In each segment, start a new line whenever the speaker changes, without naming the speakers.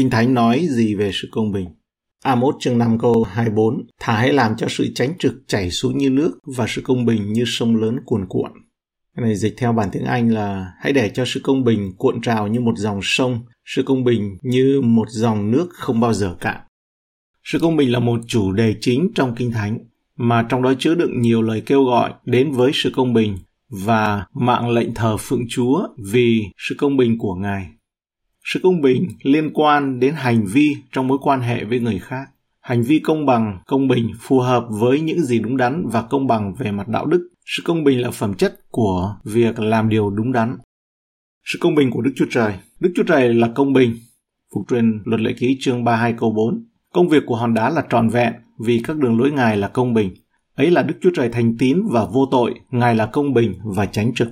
Kinh Thánh nói gì về sự công bình? Amos chương 5 câu 24 Thả hãy làm cho sự tránh trực chảy xuống như nước và sự công bình như sông lớn cuồn cuộn. Cái này dịch theo bản tiếng Anh là hãy để cho sự công bình cuộn trào như một dòng sông, sự công bình như một dòng nước không bao giờ cạn. Sự công bình là một chủ đề chính trong Kinh Thánh, mà trong đó chứa đựng nhiều lời kêu gọi đến với sự công bình và mạng lệnh thờ phượng Chúa vì sự công bình của Ngài. Sự công bình liên quan đến hành vi trong mối quan hệ với người khác. Hành vi công bằng, công bình phù hợp với những gì đúng đắn và công bằng về mặt đạo đức. Sự công bình là phẩm chất của việc làm điều đúng đắn. Sự công bình của Đức Chúa Trời. Đức Chúa Trời là công bình. Phục truyền luật lệ ký chương 32 câu 4. Công việc của hòn đá là trọn vẹn vì các đường lối Ngài là công bình. Ấy là Đức Chúa Trời thành tín và vô tội, Ngài là công bình và tránh trực.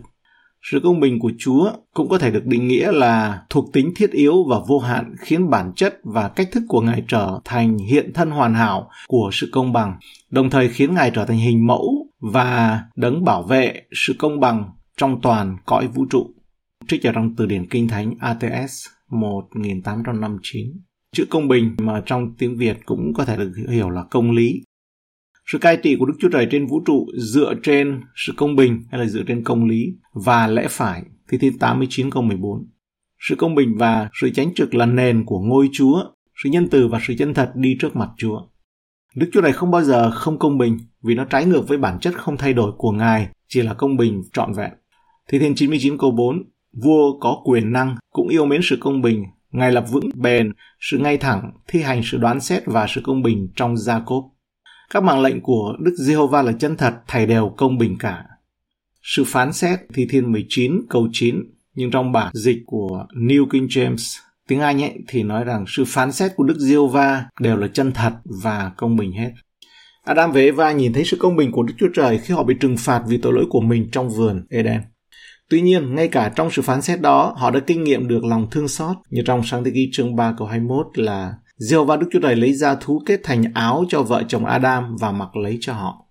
Sự công bình của Chúa cũng có thể được định nghĩa là thuộc tính thiết yếu và vô hạn khiến bản chất và cách thức của Ngài trở thành hiện thân hoàn hảo của sự công bằng, đồng thời khiến Ngài trở thành hình mẫu và đấng bảo vệ sự công bằng trong toàn cõi vũ trụ. Trích ở trong từ điển Kinh Thánh ATS 1859. Chữ công bình mà trong tiếng Việt cũng có thể được hiểu là công lý sự cai trị của Đức Chúa Trời trên vũ trụ dựa trên sự công bình hay là dựa trên công lý và lẽ phải. Thi thiên 89 câu 14. Sự công bình và sự chánh trực là nền của ngôi Chúa, sự nhân từ và sự chân thật đi trước mặt Chúa. Đức Chúa Trời không bao giờ không công bình vì nó trái ngược với bản chất không thay đổi của Ngài, chỉ là công bình trọn vẹn. Thi thiên 99 câu 4. Vua có quyền năng cũng yêu mến sự công bình, Ngài lập vững bền, sự ngay thẳng, thi hành sự đoán xét và sự công bình trong gia cốp. Các mạng lệnh của Đức Giê-hô-va là chân thật, thầy đều công bình cả. Sự phán xét thì thiên 19 câu 9, nhưng trong bản dịch của New King James tiếng Anh ấy thì nói rằng sự phán xét của Đức Giê-hô-va đều là chân thật và công bình hết. Adam và Eva nhìn thấy sự công bình của Đức Chúa Trời khi họ bị trừng phạt vì tội lỗi của mình trong vườn Eden. Tuy nhiên, ngay cả trong sự phán xét đó, họ đã kinh nghiệm được lòng thương xót, như trong sáng thế ký chương 3 câu 21 là Diêu và Đức Chúa Trời lấy ra thú kết thành áo cho vợ chồng Adam và mặc lấy cho họ.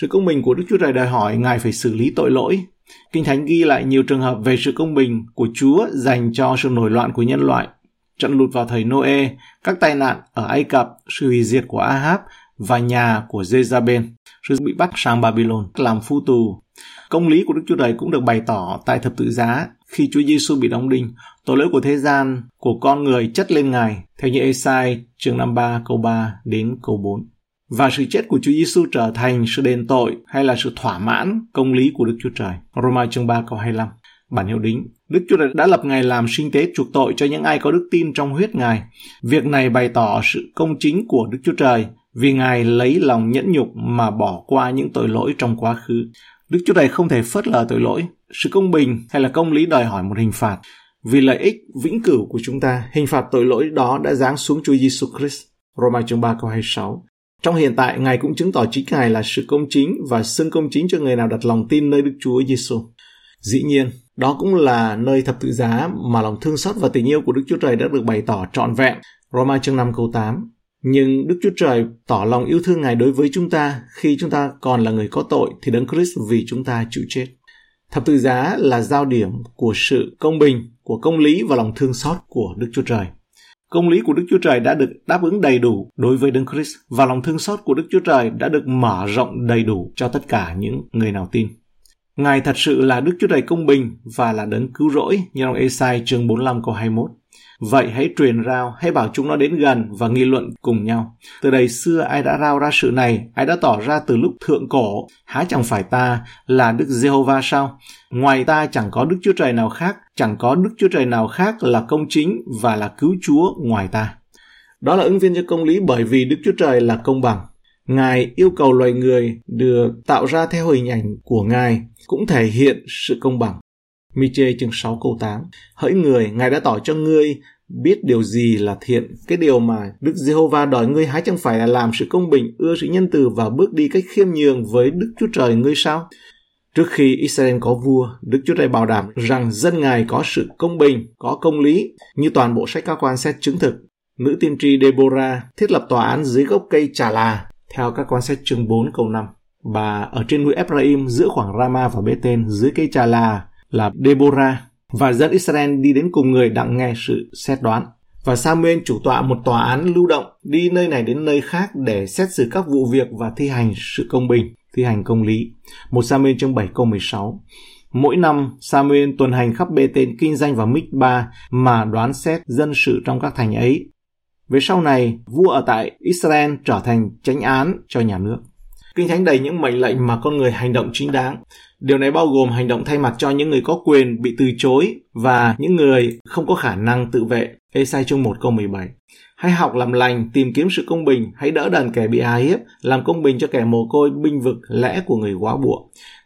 Sự công bình của Đức Chúa Trời đòi hỏi Ngài phải xử lý tội lỗi. Kinh Thánh ghi lại nhiều trường hợp về sự công bình của Chúa dành cho sự nổi loạn của nhân loại. Trận lụt vào thời Noe, các tai nạn ở Ai Cập, sự hủy diệt của Ahab và nhà của Jezabel, rồi bị bắt sang Babylon làm phu tù. Công lý của Đức Chúa Trời cũng được bày tỏ tại thập tự giá khi Chúa Giêsu bị đóng đinh, tội lỗi của thế gian, của con người chất lên Ngài, theo như Esai chương 53 câu 3 đến câu 4. Và sự chết của Chúa Giêsu trở thành sự đền tội hay là sự thỏa mãn công lý của Đức Chúa Trời. Roma chương 3 câu 25. Bản hiệu đính, Đức Chúa Trời đã lập Ngài làm sinh tế chuộc tội cho những ai có đức tin trong huyết Ngài. Việc này bày tỏ sự công chính của Đức Chúa Trời vì Ngài lấy lòng nhẫn nhục mà bỏ qua những tội lỗi trong quá khứ. Đức Chúa Trời không thể phớt lờ tội lỗi. Sự công bình hay là công lý đòi hỏi một hình phạt. Vì lợi ích vĩnh cửu của chúng ta, hình phạt tội lỗi đó đã giáng xuống Chúa Giêsu Christ. Roma chương 3 câu 26. Trong hiện tại, Ngài cũng chứng tỏ chính Ngài là sự công chính và xưng công chính cho người nào đặt lòng tin nơi Đức Chúa Giêsu. Dĩ nhiên, đó cũng là nơi thập tự giá mà lòng thương xót và tình yêu của Đức Chúa Trời đã được bày tỏ trọn vẹn. Roma chương 5 câu 8. Nhưng Đức Chúa Trời tỏ lòng yêu thương Ngài đối với chúng ta khi chúng ta còn là người có tội thì Đấng Christ vì chúng ta chịu chết. Thập tự giá là giao điểm của sự công bình, của công lý và lòng thương xót của Đức Chúa Trời. Công lý của Đức Chúa Trời đã được đáp ứng đầy đủ đối với Đấng Christ và lòng thương xót của Đức Chúa Trời đã được mở rộng đầy đủ cho tất cả những người nào tin. Ngài thật sự là Đức Chúa Trời công bình và là đấng cứu rỗi như trong Esai chương 45 câu 21. Vậy hãy truyền rao, hãy bảo chúng nó đến gần và nghị luận cùng nhau. Từ đầy xưa ai đã rao ra sự này, ai đã tỏ ra từ lúc thượng cổ, há chẳng phải ta là Đức Giê-hô-va sao? Ngoài ta chẳng có Đức Chúa Trời nào khác, chẳng có Đức Chúa Trời nào khác là công chính và là cứu Chúa ngoài ta. Đó là ứng viên cho công lý bởi vì Đức Chúa Trời là công bằng. Ngài yêu cầu loài người được tạo ra theo hình ảnh của Ngài cũng thể hiện sự công bằng. Miche chương 6 câu 8 Hỡi người, Ngài đã tỏ cho ngươi biết điều gì là thiện. Cái điều mà Đức Giê-hô-va đòi ngươi hái chẳng phải là làm sự công bình, ưa sự nhân từ và bước đi cách khiêm nhường với Đức Chúa Trời ngươi sao? Trước khi Israel có vua, Đức Chúa Trời bảo đảm rằng dân Ngài có sự công bình, có công lý, như toàn bộ sách các quan xét chứng thực. Nữ tiên tri Deborah thiết lập tòa án dưới gốc cây trà là, theo các quan xét chương 4 câu 5. Bà ở trên núi Ephraim giữa khoảng Rama và Bethel dưới cây trà là là Deborah và dẫn Israel đi đến cùng người đặng nghe sự xét đoán. Và Samuel chủ tọa một tòa án lưu động đi nơi này đến nơi khác để xét xử các vụ việc và thi hành sự công bình, thi hành công lý. Một Samuel chương 7 câu 16. Mỗi năm, Samuel tuần hành khắp bê tên kinh doanh và mít ba mà đoán xét dân sự trong các thành ấy. Về sau này, vua ở tại Israel trở thành chánh án cho nhà nước. Kinh Thánh đầy những mệnh lệnh mà con người hành động chính đáng. Điều này bao gồm hành động thay mặt cho những người có quyền bị từ chối và những người không có khả năng tự vệ. Esai chương 1 câu 17 Hãy học làm lành, tìm kiếm sự công bình, hãy đỡ đần kẻ bị ái hiếp, làm công bình cho kẻ mồ côi, binh vực lẽ của người quá bụa.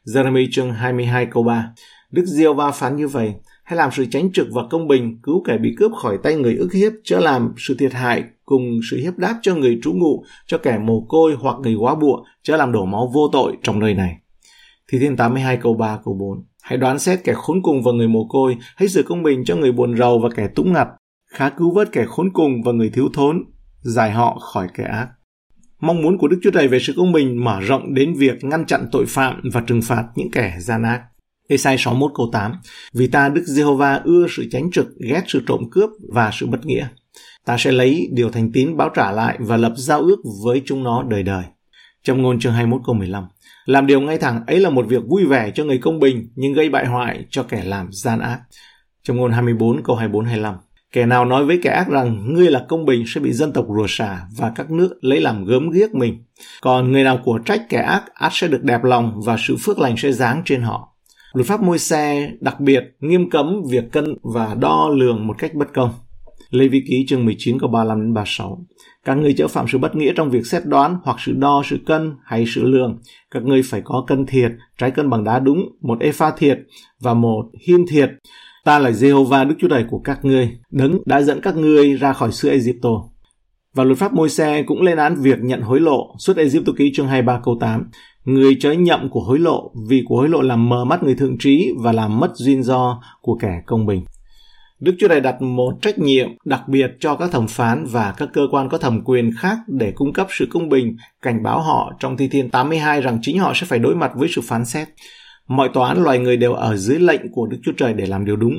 Jeremy chương 22 câu 3 Đức Diêu Va phán như vậy, hãy làm sự tránh trực và công bình, cứu kẻ bị cướp khỏi tay người ức hiếp, chớ làm sự thiệt hại cùng sự hiếp đáp cho người trú ngụ, cho kẻ mồ côi hoặc người quá bụa, chớ làm đổ máu vô tội trong nơi này. Thi Thiên 82 câu 3 câu 4 Hãy đoán xét kẻ khốn cùng và người mồ côi, hãy sự công bình cho người buồn rầu và kẻ túng ngặt, khá cứu vớt kẻ khốn cùng và người thiếu thốn, giải họ khỏi kẻ ác. Mong muốn của Đức Chúa Trời về sự công bình mở rộng đến việc ngăn chặn tội phạm và trừng phạt những kẻ gian ác. Esai 61 câu 8 Vì ta Đức Giê-hô-va ưa sự tránh trực, ghét sự trộm cướp và sự bất nghĩa. Ta sẽ lấy điều thành tín báo trả lại và lập giao ước với chúng nó đời đời. Trong ngôn chương 21 câu 15 Làm điều ngay thẳng ấy là một việc vui vẻ cho người công bình nhưng gây bại hoại cho kẻ làm gian ác. Trong ngôn 24 câu 24-25 Kẻ nào nói với kẻ ác rằng ngươi là công bình sẽ bị dân tộc rùa xả và các nước lấy làm gớm ghiếc mình. Còn người nào của trách kẻ ác ác sẽ được đẹp lòng và sự phước lành sẽ giáng trên họ. Luật pháp môi xe đặc biệt nghiêm cấm việc cân và đo lường một cách bất công. Lê Vi Ký chương 19 câu 35 đến 36. Các người chớ phạm sự bất nghĩa trong việc xét đoán hoặc sự đo, sự cân hay sự lường. Các người phải có cân thiệt, trái cân bằng đá đúng, một epha thiệt và một hiên thiệt. Ta là Jehovah Đức Chúa Trời của các ngươi, đấng đã dẫn các ngươi ra khỏi xứ Egypto. Và luật pháp môi xe cũng lên án việc nhận hối lộ, suốt Egypto ký chương 23 câu 8. Người chớ nhậm của hối lộ, vì của hối lộ làm mờ mắt người thượng trí và làm mất duyên do của kẻ công bình. Đức Chúa Trời đặt một trách nhiệm đặc biệt cho các thẩm phán và các cơ quan có thẩm quyền khác để cung cấp sự công bình, cảnh báo họ trong Thi Thiên 82 rằng chính họ sẽ phải đối mặt với sự phán xét. Mọi tòa án loài người đều ở dưới lệnh của Đức Chúa Trời để làm điều đúng.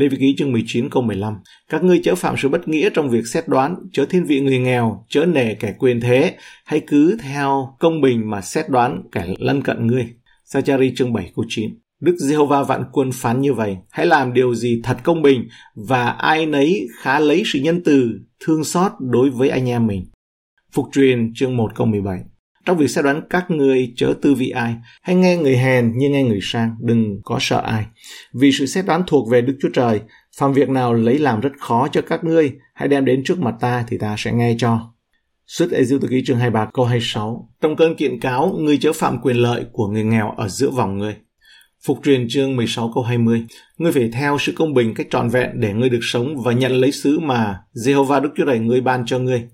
Lê Vị Ký chương 19 câu 15 Các ngươi chớ phạm sự bất nghĩa trong việc xét đoán, chớ thiên vị người nghèo, chớ nể kẻ quyền thế, hãy cứ theo công bình mà xét đoán kẻ lân cận ngươi. Sachari chương 7 câu 9 Đức Giê-hô-va vạn quân phán như vậy, hãy làm điều gì thật công bình và ai nấy khá lấy sự nhân từ, thương xót đối với anh em mình. Phục truyền chương 1 câu 17 trong việc xét đoán các ngươi chớ tư vị ai, hãy nghe người hèn như nghe người sang, đừng có sợ ai. Vì sự xét đoán thuộc về Đức Chúa Trời, phạm việc nào lấy làm rất khó cho các ngươi, hãy đem đến trước mặt ta thì ta sẽ nghe cho. Xuất Ê-díu ký chương 23 câu 26 Trong cơn kiện cáo, ngươi chớ phạm quyền lợi của người nghèo ở giữa vòng ngươi. Phục truyền chương 16 câu 20 Ngươi phải theo sự công bình cách trọn vẹn để ngươi được sống và nhận lấy sứ mà Jehovah Đức Chúa Trời ngươi ban cho ngươi.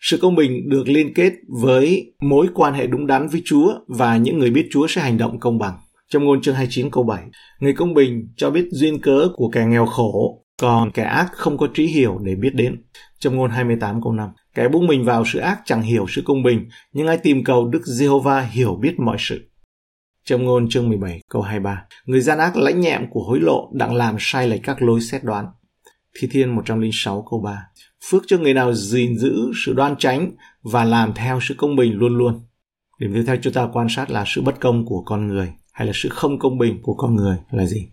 Sự công bình được liên kết với mối quan hệ đúng đắn với Chúa và những người biết Chúa sẽ hành động công bằng. Trong ngôn chương 29 câu 7, người công bình cho biết duyên cớ của kẻ nghèo khổ, còn kẻ ác không có trí hiểu để biết đến. Trong ngôn 28 câu 5, kẻ buông mình vào sự ác chẳng hiểu sự công bình, nhưng ai tìm cầu Đức Giê-hô-va hiểu biết mọi sự. Trong ngôn chương 17 câu 23, người gian ác lãnh nhẹm của hối lộ đặng làm sai lệch các lối xét đoán. Thi Thiên 106 câu 3, phước cho người nào gìn giữ sự đoan tránh và làm theo sự công bình luôn luôn. Điểm tiếp theo chúng ta quan sát là sự bất công của con người hay là sự không công bình của con người là gì?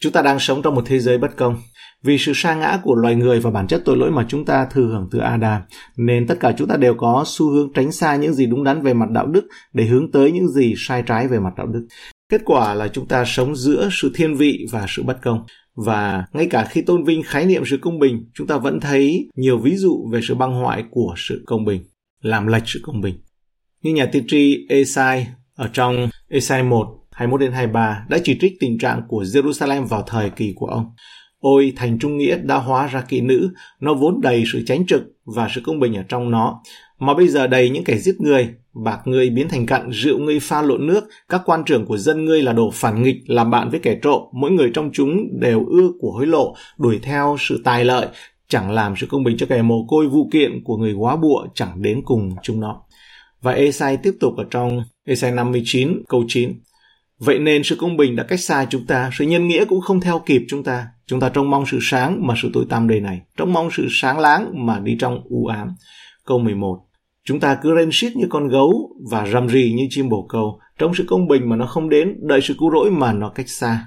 Chúng ta đang sống trong một thế giới bất công. Vì sự sa ngã của loài người và bản chất tội lỗi mà chúng ta thừa hưởng từ Adam, nên tất cả chúng ta đều có xu hướng tránh xa những gì đúng đắn về mặt đạo đức để hướng tới những gì sai trái về mặt đạo đức. Kết quả là chúng ta sống giữa sự thiên vị và sự bất công. Và ngay cả khi tôn vinh khái niệm sự công bình, chúng ta vẫn thấy nhiều ví dụ về sự băng hoại của sự công bình, làm lệch sự công bình. Như nhà tiên tri Esai ở trong Esai 1, 21 đến 23 đã chỉ trích tình trạng của Jerusalem vào thời kỳ của ông. Ôi, thành trung nghĩa đã hóa ra kỵ nữ, nó vốn đầy sự tránh trực và sự công bình ở trong nó, mà bây giờ đầy những kẻ giết người, bạc ngươi biến thành cặn, rượu ngươi pha lộn nước, các quan trưởng của dân ngươi là đồ phản nghịch, làm bạn với kẻ trộm, mỗi người trong chúng đều ưa của hối lộ, đuổi theo sự tài lợi, chẳng làm sự công bình cho kẻ mồ côi vụ kiện của người quá bụa chẳng đến cùng chúng nó. Và Esai tiếp tục ở trong Esai 59 câu 9. Vậy nên sự công bình đã cách xa chúng ta, sự nhân nghĩa cũng không theo kịp chúng ta. Chúng ta trông mong sự sáng mà sự tối tăm đầy này, trông mong sự sáng láng mà đi trong u ám. Câu 11 Chúng ta cứ rên xiết như con gấu và rầm rì như chim bồ câu, trong sự công bình mà nó không đến, đợi sự cứu rỗi mà nó cách xa.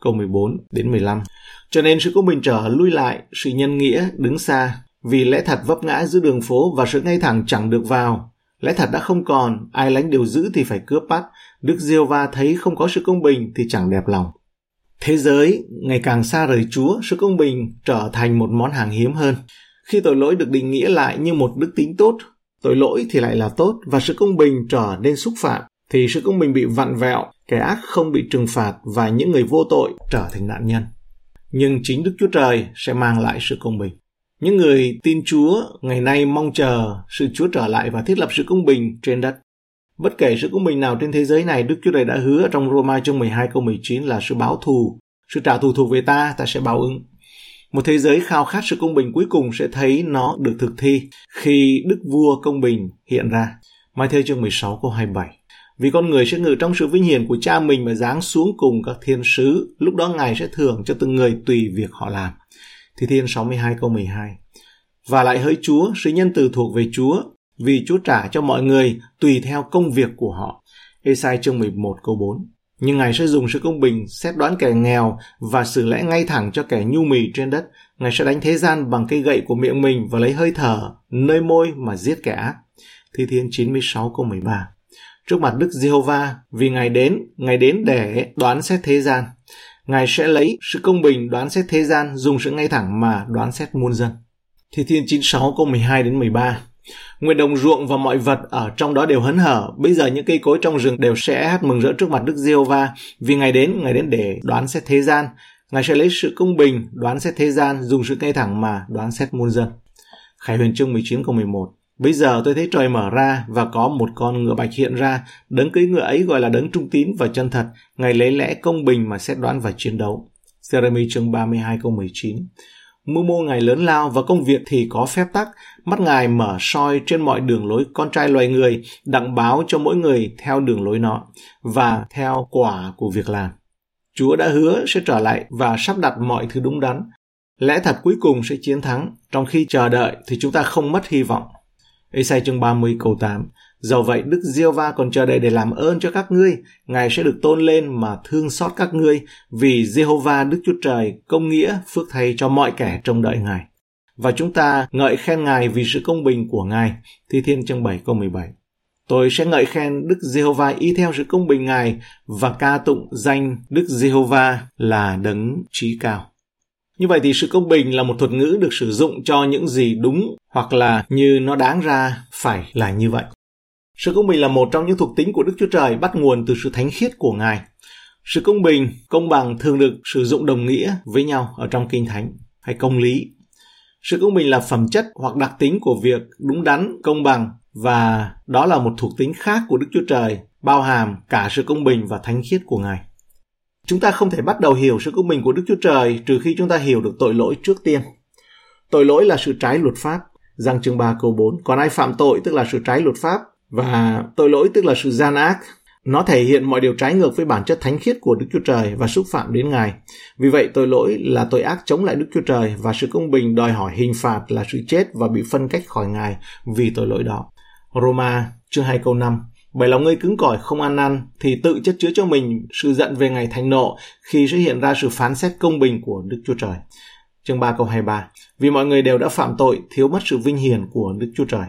Câu 14 đến 15 Cho nên sự công bình trở lui lại, sự nhân nghĩa đứng xa, vì lẽ thật vấp ngã giữa đường phố và sự ngay thẳng chẳng được vào. Lẽ thật đã không còn, ai lánh điều giữ thì phải cướp bắt. Đức Diêu Va thấy không có sự công bình thì chẳng đẹp lòng. Thế giới ngày càng xa rời Chúa, sự công bình trở thành một món hàng hiếm hơn. Khi tội lỗi được định nghĩa lại như một đức tính tốt, tội lỗi thì lại là tốt và sự công bình trở nên xúc phạm, thì sự công bình bị vặn vẹo, kẻ ác không bị trừng phạt và những người vô tội trở thành nạn nhân. Nhưng chính Đức Chúa Trời sẽ mang lại sự công bình. Những người tin Chúa ngày nay mong chờ sự Chúa trở lại và thiết lập sự công bình trên đất. Bất kể sự công bình nào trên thế giới này, Đức Chúa Trời đã hứa trong Roma chương 12 câu 19 là sự báo thù, sự trả thù thuộc về ta, ta sẽ báo ứng. Một thế giới khao khát sự công bình cuối cùng sẽ thấy nó được thực thi khi Đức Vua công bình hiện ra. Mai theo chương 16 câu 27 vì con người sẽ ngự trong sự vinh hiển của cha mình và giáng xuống cùng các thiên sứ, lúc đó Ngài sẽ thưởng cho từng người tùy việc họ làm. Thi Thiên 62 câu 12 Và lại hỡi Chúa, sự nhân từ thuộc về Chúa, vì Chúa trả cho mọi người tùy theo công việc của họ. Esai chương 11 câu 4 nhưng Ngài sẽ dùng sự công bình xét đoán kẻ nghèo và xử lẽ ngay thẳng cho kẻ nhu mì trên đất. Ngài sẽ đánh thế gian bằng cây gậy của miệng mình và lấy hơi thở, nơi môi mà giết kẻ ác. Thi Thiên 96 câu 13 Trước mặt Đức Giê-hô-va, vì Ngài đến, Ngài đến để đoán xét thế gian. Ngài sẽ lấy sự công bình đoán xét thế gian, dùng sự ngay thẳng mà đoán xét muôn dân. Thi Thiên 96 câu 12 đến 13 nguyên đồng ruộng và mọi vật ở trong đó đều hấn hở. Bây giờ những cây cối trong rừng đều sẽ hát mừng rỡ trước mặt Đức Diêu Va vì ngày đến, ngày đến để đoán xét thế gian. Ngài sẽ lấy sự công bình đoán xét thế gian, dùng sự ngay thẳng mà đoán xét muôn dân. Khải huyền chương 19 câu 11 Bây giờ tôi thấy trời mở ra và có một con ngựa bạch hiện ra, đấng cưỡi ngựa ấy gọi là đấng trung tín và chân thật, ngài lấy lẽ công bình mà xét đoán và chiến đấu. Jeremy chương 32 câu 19 Mưu mô ngài lớn lao và công việc thì có phép tắc, mắt ngài mở soi trên mọi đường lối con trai loài người, đặng báo cho mỗi người theo đường lối nó và theo quả của việc làm. Chúa đã hứa sẽ trở lại và sắp đặt mọi thứ đúng đắn. Lẽ thật cuối cùng sẽ chiến thắng, trong khi chờ đợi thì chúng ta không mất hy vọng. Esai chương 30 câu 8 Dầu vậy Đức Diêu Va còn chờ đợi để làm ơn cho các ngươi, Ngài sẽ được tôn lên mà thương xót các ngươi, vì Jehovah Đức Chúa Trời công nghĩa phước thay cho mọi kẻ trông đợi Ngài. Và chúng ta ngợi khen Ngài vì sự công bình của Ngài. Thi Thiên chương 7 câu 17 Tôi sẽ ngợi khen Đức Giê-hô-va y theo sự công bình Ngài và ca tụng danh Đức Giê-hô-va là đấng trí cao. Như vậy thì sự công bình là một thuật ngữ được sử dụng cho những gì đúng hoặc là như nó đáng ra phải là như vậy. Sự công bình là một trong những thuộc tính của Đức Chúa Trời bắt nguồn từ sự thánh khiết của Ngài. Sự công bình, công bằng thường được sử dụng đồng nghĩa với nhau ở trong Kinh Thánh hay công lý. Sự công bình là phẩm chất hoặc đặc tính của việc đúng đắn, công bằng và đó là một thuộc tính khác của Đức Chúa Trời, bao hàm cả sự công bình và thánh khiết của Ngài. Chúng ta không thể bắt đầu hiểu sự công bình của Đức Chúa Trời trừ khi chúng ta hiểu được tội lỗi trước tiên. Tội lỗi là sự trái luật pháp, Giăng chương 3 câu 4. Còn ai phạm tội tức là sự trái luật pháp và tội lỗi tức là sự gian ác. Nó thể hiện mọi điều trái ngược với bản chất thánh khiết của Đức Chúa Trời và xúc phạm đến Ngài. Vì vậy tội lỗi là tội ác chống lại Đức Chúa Trời và sự công bình đòi hỏi hình phạt là sự chết và bị phân cách khỏi Ngài vì tội lỗi đó. Roma chương 2 câu 5 bởi lòng ngươi cứng cỏi không ăn năn thì tự chất chứa cho mình sự giận về ngày thành nộ khi sẽ hiện ra sự phán xét công bình của Đức Chúa Trời. Chương 3 câu 23 Vì mọi người đều đã phạm tội, thiếu mất sự vinh hiển của Đức Chúa Trời.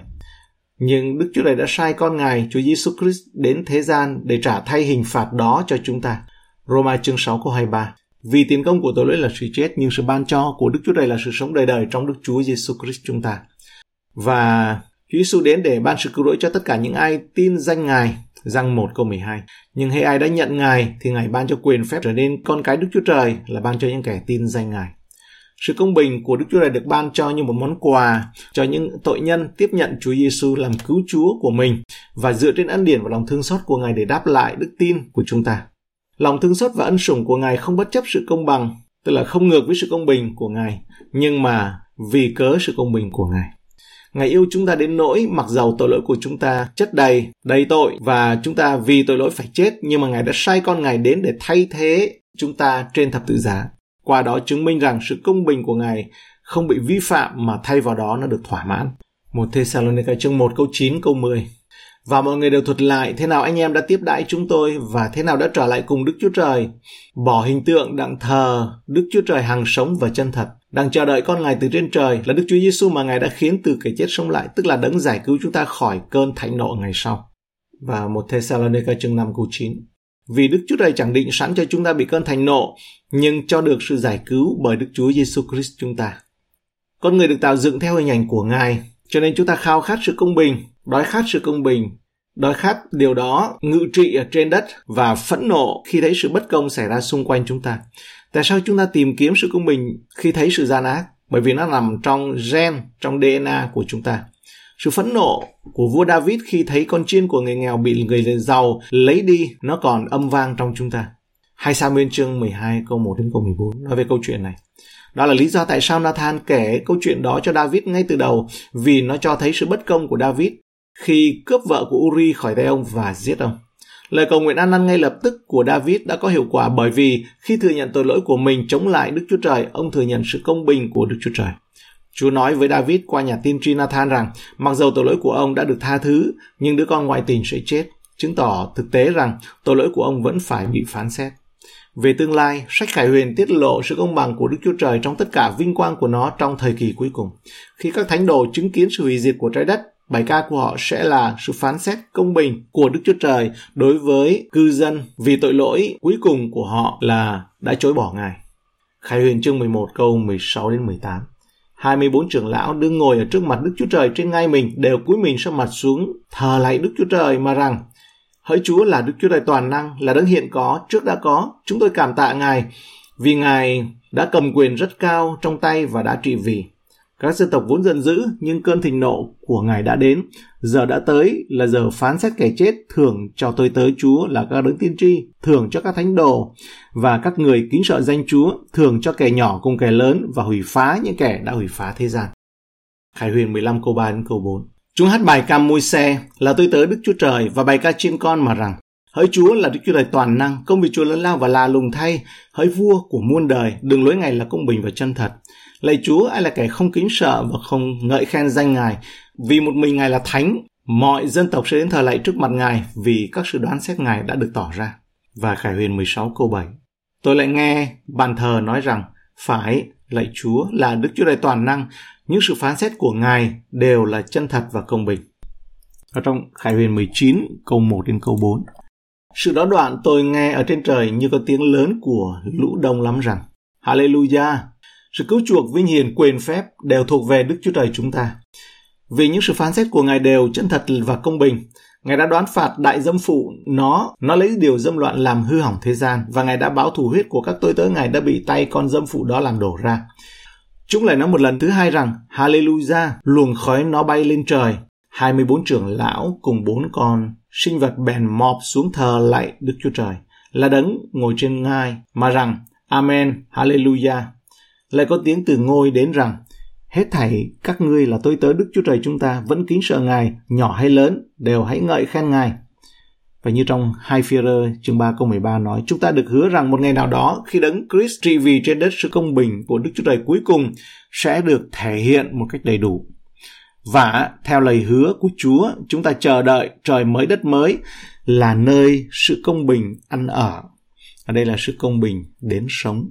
Nhưng Đức Chúa Trời đã sai con Ngài, Chúa Giêsu Christ đến thế gian để trả thay hình phạt đó cho chúng ta. Roma chương 6 câu 23 Vì tiền công của tội lỗi là sự chết, nhưng sự ban cho của Đức Chúa Trời là sự sống đời đời trong Đức Chúa Giêsu Christ chúng ta. Và Chúa Giêsu đến để ban sự cứu rỗi cho tất cả những ai tin danh Ngài. Răng 1 câu 12. Nhưng hay ai đã nhận Ngài thì Ngài ban cho quyền phép trở nên con cái Đức Chúa Trời là ban cho những kẻ tin danh Ngài. Sự công bình của Đức Chúa Trời được ban cho như một món quà cho những tội nhân tiếp nhận Chúa Giêsu làm cứu Chúa của mình và dựa trên ân điển và lòng thương xót của Ngài để đáp lại đức tin của chúng ta. Lòng thương xót và ân sủng của Ngài không bất chấp sự công bằng, tức là không ngược với sự công bình của Ngài, nhưng mà vì cớ sự công bình của Ngài. Ngài yêu chúng ta đến nỗi mặc dầu tội lỗi của chúng ta chất đầy, đầy tội và chúng ta vì tội lỗi phải chết nhưng mà Ngài đã sai con Ngài đến để thay thế chúng ta trên thập tự giá. Qua đó chứng minh rằng sự công bình của Ngài không bị vi phạm mà thay vào đó nó được thỏa mãn. Một Thessalonica chương 1 câu 9 câu 10 và mọi người đều thuật lại thế nào anh em đã tiếp đãi chúng tôi và thế nào đã trở lại cùng Đức Chúa Trời, bỏ hình tượng đặng thờ Đức Chúa Trời hàng sống và chân thật, đang chờ đợi con Ngài từ trên trời là Đức Chúa Giêsu mà Ngài đã khiến từ kẻ chết sống lại, tức là đấng giải cứu chúng ta khỏi cơn thạnh nộ ngày sau. Và một Thessalonica chương 5 câu 9. Vì Đức Chúa Trời chẳng định sẵn cho chúng ta bị cơn thành nộ, nhưng cho được sự giải cứu bởi Đức Chúa Giêsu Christ chúng ta. Con người được tạo dựng theo hình ảnh của Ngài, cho nên chúng ta khao khát sự công bình, đói khát sự công bình, đói khát điều đó ngự trị ở trên đất và phẫn nộ khi thấy sự bất công xảy ra xung quanh chúng ta. Tại sao chúng ta tìm kiếm sự công bình khi thấy sự gian ác? Bởi vì nó nằm trong gen, trong DNA của chúng ta. Sự phẫn nộ của vua David khi thấy con chiên của người nghèo bị người giàu lấy đi, nó còn âm vang trong chúng ta. Hai Samuel chương 12 câu 1 đến câu 14 nói về câu chuyện này. Đó là lý do tại sao Nathan kể câu chuyện đó cho David ngay từ đầu vì nó cho thấy sự bất công của David khi cướp vợ của Uri khỏi tay ông và giết ông. Lời cầu nguyện ăn năn ngay lập tức của David đã có hiệu quả bởi vì khi thừa nhận tội lỗi của mình chống lại Đức Chúa Trời, ông thừa nhận sự công bình của Đức Chúa Trời. Chúa nói với David qua nhà tiên tri Nathan rằng mặc dầu tội lỗi của ông đã được tha thứ, nhưng đứa con ngoại tình sẽ chết, chứng tỏ thực tế rằng tội lỗi của ông vẫn phải bị phán xét. Về tương lai, sách Khải Huyền tiết lộ sự công bằng của Đức Chúa Trời trong tất cả vinh quang của nó trong thời kỳ cuối cùng. Khi các thánh đồ chứng kiến sự hủy diệt của trái đất, bài ca của họ sẽ là sự phán xét công bình của Đức Chúa Trời đối với cư dân vì tội lỗi cuối cùng của họ là đã chối bỏ Ngài. Khải Huyền chương 11 câu 16 đến 18. 24 trưởng lão đương ngồi ở trước mặt Đức Chúa Trời trên ngai mình đều cúi mình sang mặt xuống thờ lạy Đức Chúa Trời mà rằng Hỡi Chúa là Đức Chúa Trời toàn năng, là đấng hiện có, trước đã có. Chúng tôi cảm tạ Ngài vì Ngài đã cầm quyền rất cao trong tay và đã trị vì. Các dân tộc vốn giận dữ, nhưng cơn thịnh nộ của Ngài đã đến. Giờ đã tới là giờ phán xét kẻ chết, thưởng cho tôi tới Chúa là các đấng tiên tri, thưởng cho các thánh đồ và các người kính sợ danh Chúa, thưởng cho kẻ nhỏ cùng kẻ lớn và hủy phá những kẻ đã hủy phá thế gian. Khải huyền 15 câu 3 đến câu 4 Chúng hát bài ca môi xe là tôi tới Đức Chúa Trời và bài ca chiên con mà rằng Hỡi Chúa là Đức Chúa Trời toàn năng, công vì Chúa lớn lao và là lùng thay. Hỡi vua của muôn đời, đường lối Ngài là công bình và chân thật. Lạy Chúa, ai là kẻ không kính sợ và không ngợi khen danh Ngài, vì một mình Ngài là thánh, mọi dân tộc sẽ đến thờ lạy trước mặt Ngài vì các sự đoán xét Ngài đã được tỏ ra. Và Khải huyền 16 câu 7. Tôi lại nghe bàn thờ nói rằng, phải, lạy Chúa là Đức Chúa Trời toàn năng, những sự phán xét của Ngài đều là chân thật và công bình. Ở trong Khải huyền 19 câu 1 đến câu 4. Sự đó đoạn tôi nghe ở trên trời như có tiếng lớn của lũ đông lắm rằng Hallelujah, sự cứu chuộc vinh hiển quyền phép đều thuộc về Đức Chúa Trời chúng ta. Vì những sự phán xét của Ngài đều chân thật và công bình, Ngài đã đoán phạt đại dâm phụ nó, nó lấy điều dâm loạn làm hư hỏng thế gian và Ngài đã báo thù huyết của các tôi tớ Ngài đã bị tay con dâm phụ đó làm đổ ra. Chúng lại nói một lần thứ hai rằng, Hallelujah, luồng khói nó bay lên trời. 24 trưởng lão cùng bốn con sinh vật bèn mọp xuống thờ lại Đức Chúa Trời, là đấng ngồi trên ngai, mà rằng, Amen, Hallelujah. Lại có tiếng từ ngôi đến rằng, hết thảy các ngươi là tôi tớ Đức Chúa Trời chúng ta vẫn kính sợ Ngài, nhỏ hay lớn, đều hãy ngợi khen Ngài. Và như trong 2 phi chương 3 câu 13 nói, chúng ta được hứa rằng một ngày nào đó khi đấng Christ trị vì trên đất sự công bình của Đức Chúa Trời cuối cùng sẽ được thể hiện một cách đầy đủ. Và theo lời hứa của Chúa, chúng ta chờ đợi trời mới đất mới là nơi sự công bình ăn ở. Ở đây là sự công bình đến sống.